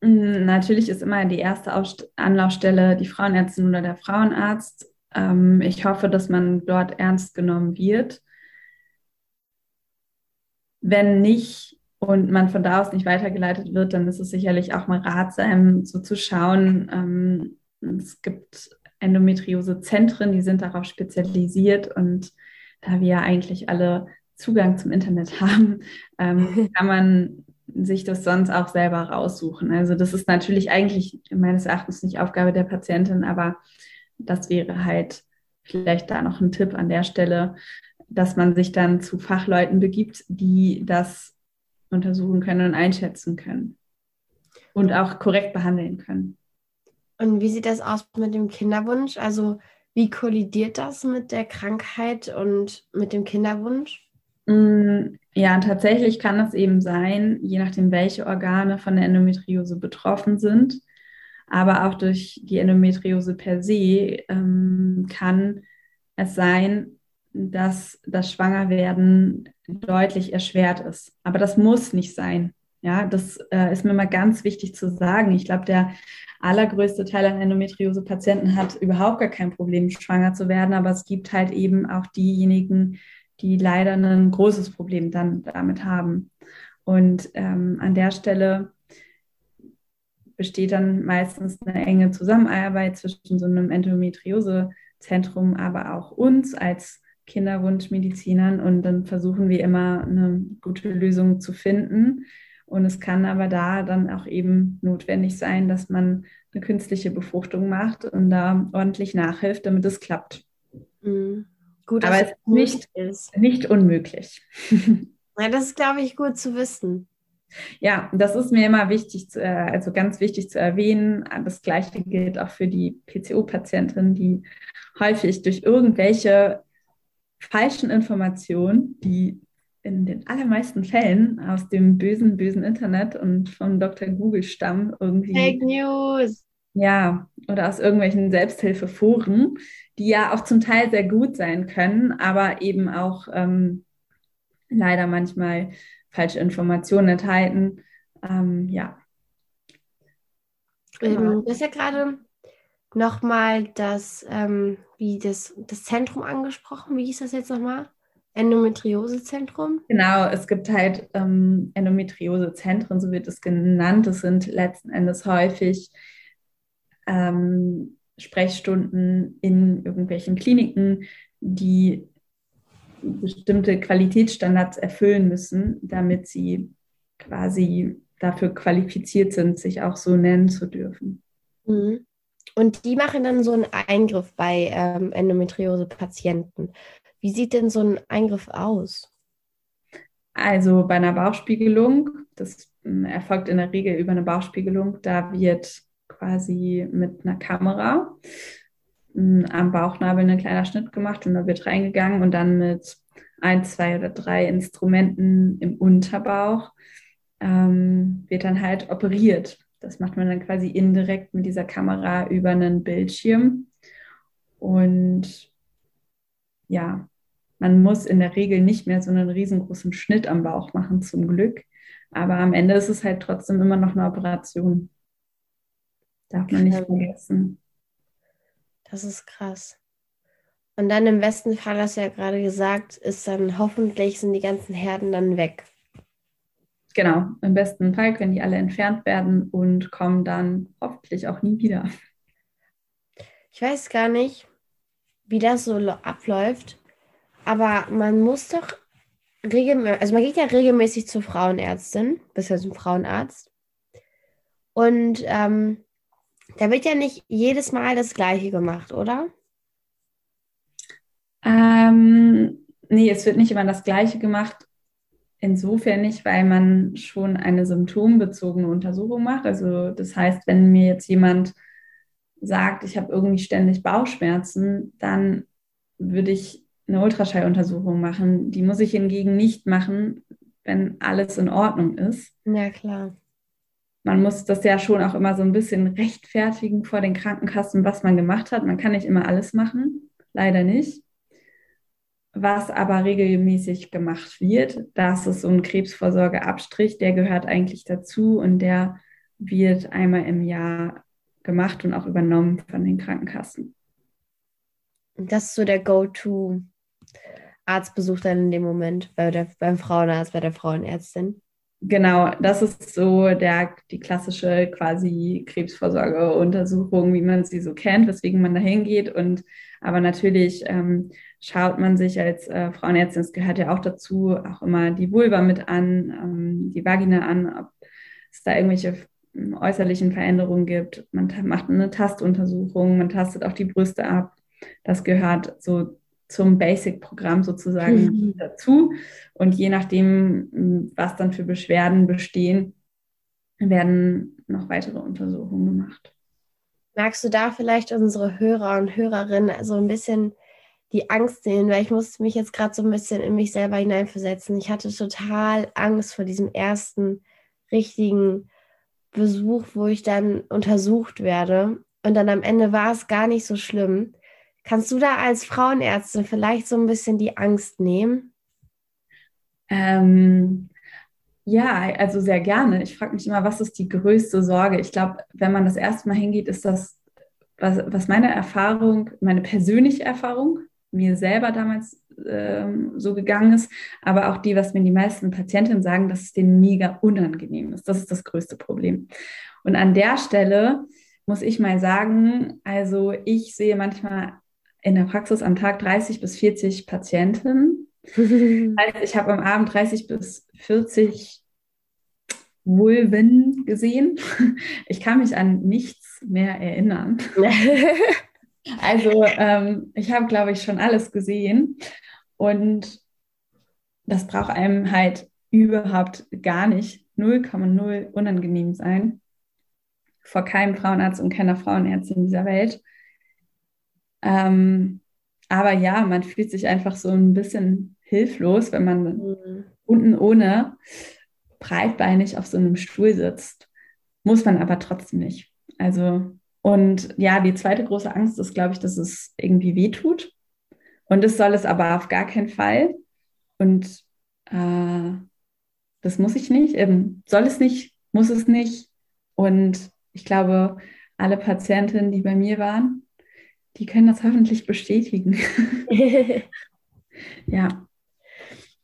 B: Mm, natürlich ist immer die erste Anlaufstelle die Frauenärztin oder der Frauenarzt. Ähm, ich hoffe, dass man dort ernst genommen wird. Wenn nicht und man von da aus nicht weitergeleitet wird, dann ist es sicherlich auch mal ratsam, so zu schauen. Ähm, es gibt Endometriose-Zentren, die sind darauf spezialisiert und da wir ja eigentlich alle Zugang zum Internet haben, ähm, kann man sich das sonst auch selber raussuchen. Also das ist natürlich eigentlich meines Erachtens nicht Aufgabe der Patientin, aber das wäre halt vielleicht da noch ein Tipp an der Stelle, dass man sich dann zu Fachleuten begibt, die das untersuchen können und einschätzen können und auch korrekt behandeln können.
A: Und wie sieht das aus mit dem Kinderwunsch? Also wie kollidiert das mit der Krankheit und mit dem Kinderwunsch?
B: Mm, ja, tatsächlich kann es eben sein, je nachdem, welche Organe von der Endometriose betroffen sind, aber auch durch die Endometriose per se ähm, kann es sein, dass das Schwangerwerden deutlich erschwert ist. Aber das muss nicht sein. Ja, das äh, ist mir mal ganz wichtig zu sagen. Ich glaube, der allergrößte Teil an Endometriose-Patienten hat überhaupt gar kein Problem, schwanger zu werden, aber es gibt halt eben auch diejenigen, die leider ein großes Problem dann damit haben. Und ähm, an der Stelle besteht dann meistens eine enge Zusammenarbeit zwischen so einem Endometriose-Zentrum, aber auch uns als Kinderwunschmedizinern und dann versuchen wir immer eine gute Lösung zu finden. Und es kann aber da dann auch eben notwendig sein, dass man eine künstliche Befruchtung macht und da ordentlich nachhilft, damit es klappt. Mhm. Gut, aber es ist nicht, ist nicht unmöglich.
A: Ja, das ist, glaube ich, gut zu wissen.
B: Ja, das ist mir immer wichtig, zu, äh, also ganz wichtig zu erwähnen. Das Gleiche gilt auch für die PCO-Patientinnen, die häufig durch irgendwelche falschen Informationen, die in den allermeisten Fällen aus dem bösen, bösen Internet und von Dr. Google stammen, irgendwie.
A: Fake News.
B: Ja, oder aus irgendwelchen Selbsthilfeforen, die ja auch zum Teil sehr gut sein können, aber eben auch ähm, leider manchmal falsche Informationen enthalten. Ähm, ja.
A: Genau. Du hast ja gerade nochmal das, ähm, wie das, das Zentrum angesprochen. Wie hieß das jetzt nochmal? Endometriosezentrum?
B: Genau, es gibt halt ähm, Endometriosezentren, so wird es genannt. Das sind letzten Endes häufig ähm, Sprechstunden in irgendwelchen Kliniken, die bestimmte Qualitätsstandards erfüllen müssen, damit sie quasi dafür qualifiziert sind, sich auch so nennen zu dürfen.
A: Mhm. Und die machen dann so einen Eingriff bei ähm, Endometriose-Patienten. Wie sieht denn so ein Eingriff aus?
B: Also bei einer Bauchspiegelung, das ähm, erfolgt in der Regel über eine Bauchspiegelung, da wird quasi mit einer Kamera ähm, am Bauchnabel ein kleiner Schnitt gemacht und da wird reingegangen und dann mit ein, zwei oder drei Instrumenten im Unterbauch ähm, wird dann halt operiert. Das macht man dann quasi indirekt mit dieser Kamera über einen Bildschirm. Und ja, man muss in der Regel nicht mehr so einen riesengroßen Schnitt am Bauch machen, zum Glück. Aber am Ende ist es halt trotzdem immer noch eine Operation. Darf man nicht vergessen.
A: Das ist krass. Und dann im besten Fall, hast du ja gerade gesagt, ist dann hoffentlich sind die ganzen Herden dann weg.
B: Genau, im besten Fall können die alle entfernt werden und kommen dann hoffentlich auch nie wieder.
A: Ich weiß gar nicht, wie das so abläuft, aber man muss doch regelmäßig, also man geht ja regelmäßig zur Frauenärztin, bisher zum Frauenarzt. Und ähm, da wird ja nicht jedes Mal das Gleiche gemacht, oder?
B: Ähm, nee, es wird nicht immer das Gleiche gemacht. Insofern nicht, weil man schon eine symptombezogene Untersuchung macht. Also das heißt, wenn mir jetzt jemand sagt, ich habe irgendwie ständig Bauchschmerzen, dann würde ich eine Ultraschalluntersuchung machen. Die muss ich hingegen nicht machen, wenn alles in Ordnung ist.
A: Ja, klar.
B: Man muss das ja schon auch immer so ein bisschen rechtfertigen vor den Krankenkassen, was man gemacht hat. Man kann nicht immer alles machen, leider nicht. Was aber regelmäßig gemacht wird, das ist so ein Krebsvorsorgeabstrich, der gehört eigentlich dazu und der wird einmal im Jahr gemacht und auch übernommen von den Krankenkassen.
A: Das ist so der Go-To-Arztbesuch dann in dem Moment bei der, beim Frauenarzt, bei der Frauenärztin.
B: Genau, das ist so der, die klassische quasi Krebsvorsorgeuntersuchung, wie man sie so kennt, weswegen man da hingeht. Und aber natürlich ähm, schaut man sich als äh, Frauenärztin, es gehört ja auch dazu, auch immer die Vulva mit an, ähm, die Vagina an, ob es da irgendwelche ähm, äußerlichen Veränderungen gibt. Man macht eine Tastuntersuchung, man tastet auch die Brüste ab. Das gehört so zum Basic-Programm sozusagen mhm. dazu. Und je nachdem, was dann für Beschwerden bestehen, werden noch weitere Untersuchungen gemacht.
A: Magst du da vielleicht unsere Hörer und Hörerinnen so ein bisschen die Angst sehen? Weil ich musste mich jetzt gerade so ein bisschen in mich selber hineinversetzen. Ich hatte total Angst vor diesem ersten richtigen Besuch, wo ich dann untersucht werde. Und dann am Ende war es gar nicht so schlimm. Kannst du da als Frauenärztin vielleicht so ein bisschen die Angst nehmen?
B: Ähm, ja, also sehr gerne. Ich frage mich immer, was ist die größte Sorge? Ich glaube, wenn man das erste Mal hingeht, ist das, was, was meine Erfahrung, meine persönliche Erfahrung, mir selber damals ähm, so gegangen ist, aber auch die, was mir die meisten Patientinnen sagen, dass es denen mega unangenehm ist. Das ist das größte Problem. Und an der Stelle muss ich mal sagen, also ich sehe manchmal in der Praxis am Tag 30 bis 40 Patienten. heißt, ich habe am Abend 30 bis 40 Vulven gesehen. Ich kann mich an nichts mehr erinnern. also ähm, ich habe, glaube ich, schon alles gesehen. Und das braucht einem halt überhaupt gar nicht 0,0 unangenehm sein. Vor keinem Frauenarzt und keiner Frauenärztin dieser Welt. Ähm, aber ja, man fühlt sich einfach so ein bisschen hilflos, wenn man mhm. unten ohne breitbeinig auf so einem Stuhl sitzt. Muss man aber trotzdem nicht. Also, und ja, die zweite große Angst ist, glaube ich, dass es irgendwie wehtut. Und das soll es aber auf gar keinen Fall. Und äh, das muss ich nicht. Eben, soll es nicht, muss es nicht. Und ich glaube, alle Patientinnen, die bei mir waren, die können das hoffentlich bestätigen. ja.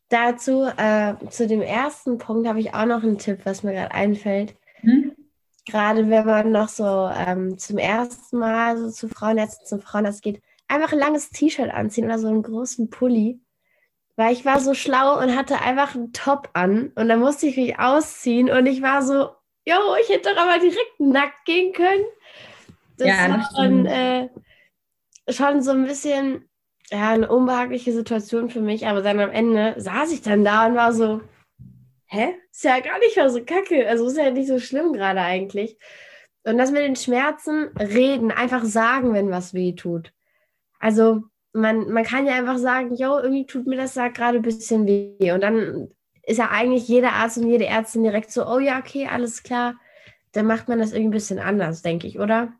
A: Dazu, äh, zu dem ersten Punkt, habe ich auch noch einen Tipp, was mir gerade einfällt. Hm? Gerade wenn man noch so ähm, zum ersten Mal so zu Frauenärzten, zum Frauenarzt geht, einfach ein langes T-Shirt anziehen oder so einen großen Pulli. Weil ich war so schlau und hatte einfach einen Top an und dann musste ich mich ausziehen und ich war so, jo, ich hätte doch aber direkt nackt gehen können. Das ja, war dann, äh, schon so ein bisschen ja, eine unbehagliche Situation für mich, aber dann am Ende saß ich dann da und war so, hä? Ist ja gar nicht mal so kacke. Also ist ja nicht so schlimm gerade eigentlich. Und das mit den Schmerzen, reden, einfach sagen, wenn was weh tut. Also man, man kann ja einfach sagen, jo, irgendwie tut mir das da gerade ein bisschen weh. Und dann ist ja eigentlich jeder Arzt und jede Ärztin direkt so, oh ja, okay, alles klar. Dann macht man das irgendwie ein bisschen anders, denke ich, oder?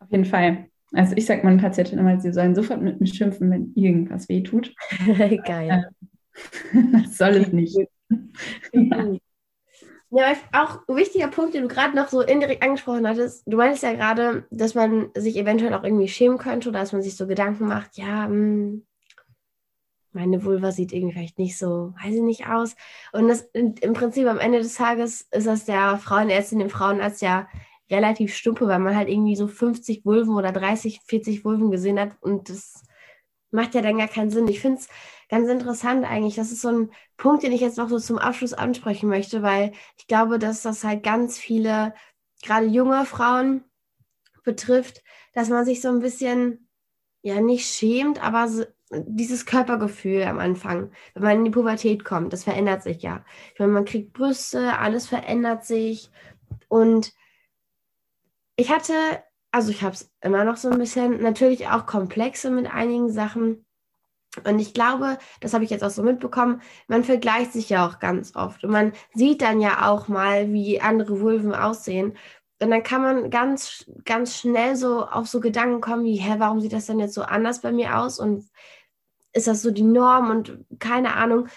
B: Auf jeden Fall. Also ich sage meinen Patienten immer, sie sollen sofort mit mir schimpfen, wenn irgendwas wehtut. Geil. das soll es nicht.
A: Ja, auch ein wichtiger Punkt, den du gerade noch so indirekt angesprochen hattest. Du meinst ja gerade, dass man sich eventuell auch irgendwie schämen könnte oder dass man sich so Gedanken macht, ja, mh, hm, meine Vulva sieht irgendwie vielleicht nicht so, weiß ich nicht, aus. Und das im Prinzip am Ende des Tages ist das der Frauenärztin, dem Frauenarzt ja relativ stumpfe, weil man halt irgendwie so 50 Vulven oder 30, 40 Vulven gesehen hat und das macht ja dann gar keinen Sinn. Ich finde es ganz interessant eigentlich. Das ist so ein Punkt, den ich jetzt noch so zum Abschluss ansprechen möchte, weil ich glaube, dass das halt ganz viele, gerade junge Frauen betrifft, dass man sich so ein bisschen, ja, nicht schämt, aber so, dieses Körpergefühl am Anfang, wenn man in die Pubertät kommt, das verändert sich ja. Ich meine, man kriegt Brüste, alles verändert sich und ich hatte, also ich habe es immer noch so ein bisschen, natürlich auch Komplexe mit einigen Sachen. Und ich glaube, das habe ich jetzt auch so mitbekommen, man vergleicht sich ja auch ganz oft. Und man sieht dann ja auch mal, wie andere Vulven aussehen. Und dann kann man ganz, ganz schnell so auf so Gedanken kommen wie, hä, warum sieht das denn jetzt so anders bei mir aus? Und ist das so die Norm? Und keine Ahnung.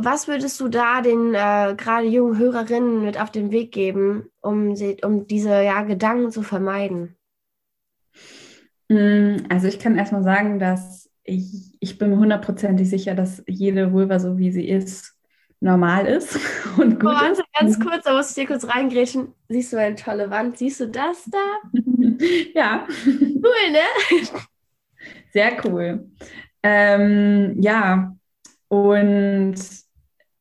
A: Was würdest du da den äh, gerade jungen Hörerinnen mit auf den Weg geben, um, sie, um diese ja, Gedanken zu vermeiden?
B: Mm, also ich kann erstmal sagen, dass ich, ich bin mir hundertprozentig sicher, dass jede Vulva, so wie sie ist, normal ist und gut
A: oh,
B: ist.
A: Ganz kurz, da muss ich dir kurz reingrätschen. Siehst du eine tolle Wand? Siehst du das da?
B: ja.
A: Cool, ne?
B: Sehr cool. Ähm, ja, und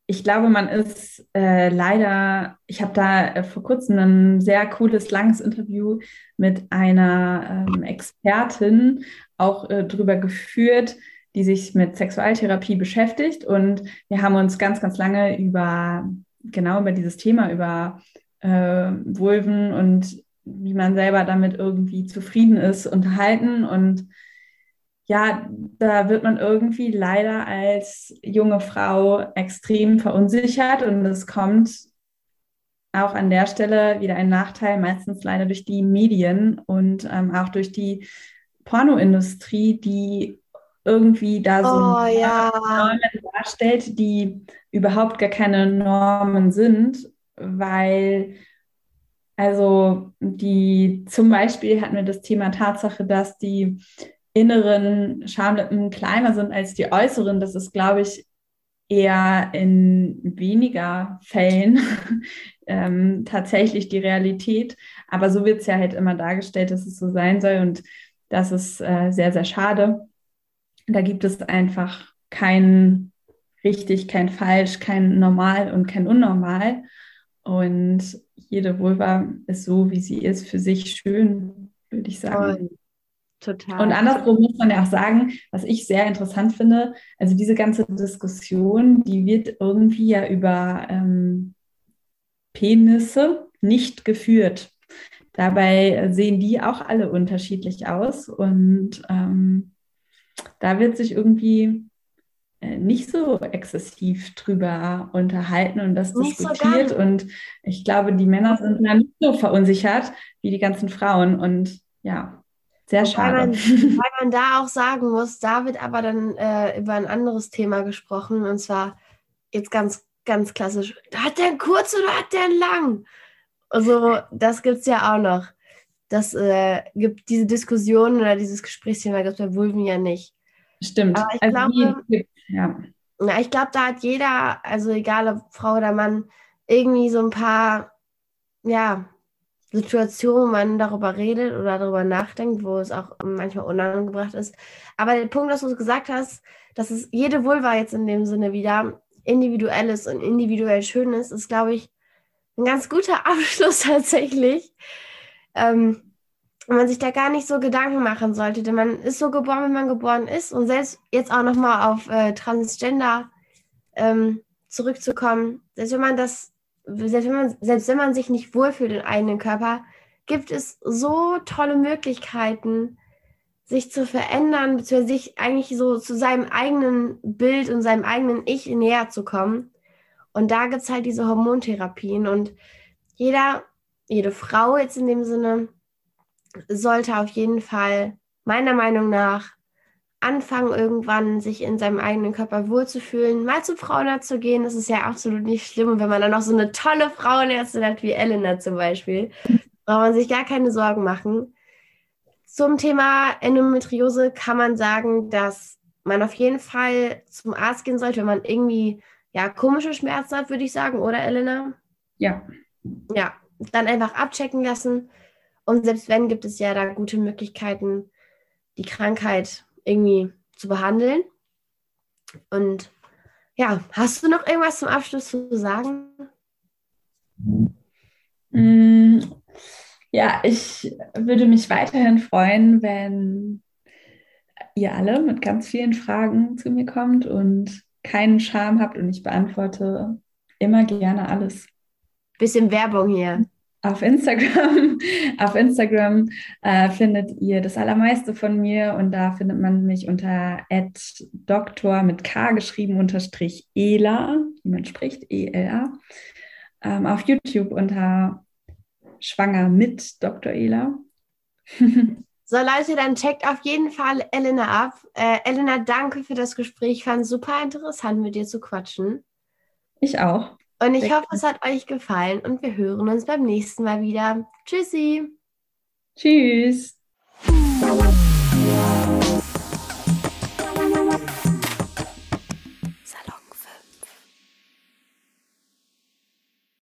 B: ich glaube, man ist äh, leider, ich habe da äh, vor kurzem ein sehr cooles, langes Interview mit einer ähm, Expertin auch äh, drüber geführt, die sich mit Sexualtherapie beschäftigt. Und wir haben uns ganz, ganz lange über, genau über dieses Thema, über äh, Vulven und wie man selber damit irgendwie zufrieden ist, unterhalten. Und ja, da wird man irgendwie leider als junge Frau extrem verunsichert und es kommt auch an der Stelle wieder ein Nachteil, meistens leider durch die Medien und ähm, auch durch die Pornoindustrie, die irgendwie da so
A: oh, ja.
B: Normen darstellt, die überhaupt gar keine Normen sind, weil also die zum Beispiel hatten wir das Thema Tatsache, dass die inneren Schamlippen kleiner sind als die äußeren, das ist, glaube ich, eher in weniger Fällen ähm, tatsächlich die Realität. Aber so wird es ja halt immer dargestellt, dass es so sein soll. Und das ist äh, sehr, sehr schade. Da gibt es einfach kein richtig, kein falsch, kein normal und kein unnormal. Und jede Vulva ist so, wie sie ist, für sich schön, würde ich sagen.
A: Total.
B: Und andersrum muss man ja auch sagen, was ich sehr interessant finde, also diese ganze Diskussion, die wird irgendwie ja über ähm, Penisse nicht geführt. Dabei sehen die auch alle unterschiedlich aus und ähm, da wird sich irgendwie äh, nicht so exzessiv drüber unterhalten und das nicht diskutiert. So und ich glaube, die Männer sind da nicht so verunsichert wie die ganzen Frauen. Und ja, sehr schade.
A: Weil man, weil man da auch sagen muss, da wird aber dann äh, über ein anderes Thema gesprochen und zwar jetzt ganz, ganz klassisch. Hat der einen kurz oder hat der einen lang? Also, das gibt es ja auch noch. Das äh, gibt diese Diskussion oder dieses Gesprächsthema gibt es bei Vulven ja nicht.
B: Stimmt.
A: Aber ich also glaube, ja. Na, ich glaube, da hat jeder, also egal ob Frau oder Mann, irgendwie so ein paar, ja, Situation, wo man darüber redet oder darüber nachdenkt, wo es auch manchmal unangebracht ist. Aber der Punkt, dass du gesagt hast, dass es jede Vulva jetzt in dem Sinne wieder individuell ist und individuell schön ist, ist, glaube ich, ein ganz guter Abschluss tatsächlich. Ähm, man sich da gar nicht so Gedanken machen sollte, denn man ist so geboren, wie man geboren ist. Und selbst jetzt auch nochmal auf äh, Transgender ähm, zurückzukommen, selbst wenn man das selbst wenn man, selbst wenn man sich nicht wohlfühlt im eigenen Körper, gibt es so tolle Möglichkeiten, sich zu verändern, beziehungsweise sich eigentlich so zu seinem eigenen Bild und seinem eigenen Ich näher zu kommen. Und da gibt es halt diese Hormontherapien und jeder, jede Frau jetzt in dem Sinne sollte auf jeden Fall meiner Meinung nach anfangen, irgendwann sich in seinem eigenen Körper wohlzufühlen, mal zum Frauenarzt zu gehen, das ist ja absolut nicht schlimm. Und wenn man dann noch so eine tolle Frauenärztin hat wie Elena zum Beispiel, braucht man sich gar keine Sorgen machen. Zum Thema Endometriose kann man sagen, dass man auf jeden Fall zum Arzt gehen sollte, wenn man irgendwie ja komische Schmerzen hat, würde ich sagen, oder Elena?
B: Ja.
A: Ja, dann einfach abchecken lassen. Und selbst wenn, gibt es ja da gute Möglichkeiten, die Krankheit irgendwie zu behandeln. Und ja, hast du noch irgendwas zum Abschluss zu sagen?
B: Mm, ja, ich würde mich weiterhin freuen, wenn ihr alle mit ganz vielen Fragen zu mir kommt und keinen Charme habt und ich beantworte immer gerne alles.
A: Bisschen Werbung hier
B: auf Instagram. auf Instagram äh, findet ihr das Allermeiste von mir und da findet man mich unter Doktor mit K geschrieben unterstrich Ela, wie man spricht, E-L-A. Ähm, auf YouTube unter Schwanger mit Dr. Ela.
A: so Leute, dann checkt auf jeden Fall Elena ab. Äh, Elena, danke für das Gespräch. Ich fand es super interessant, mit dir zu quatschen.
B: Ich auch.
A: Und ich hoffe, es hat euch gefallen und wir hören uns beim nächsten Mal wieder. Tschüssi.
B: Tschüss.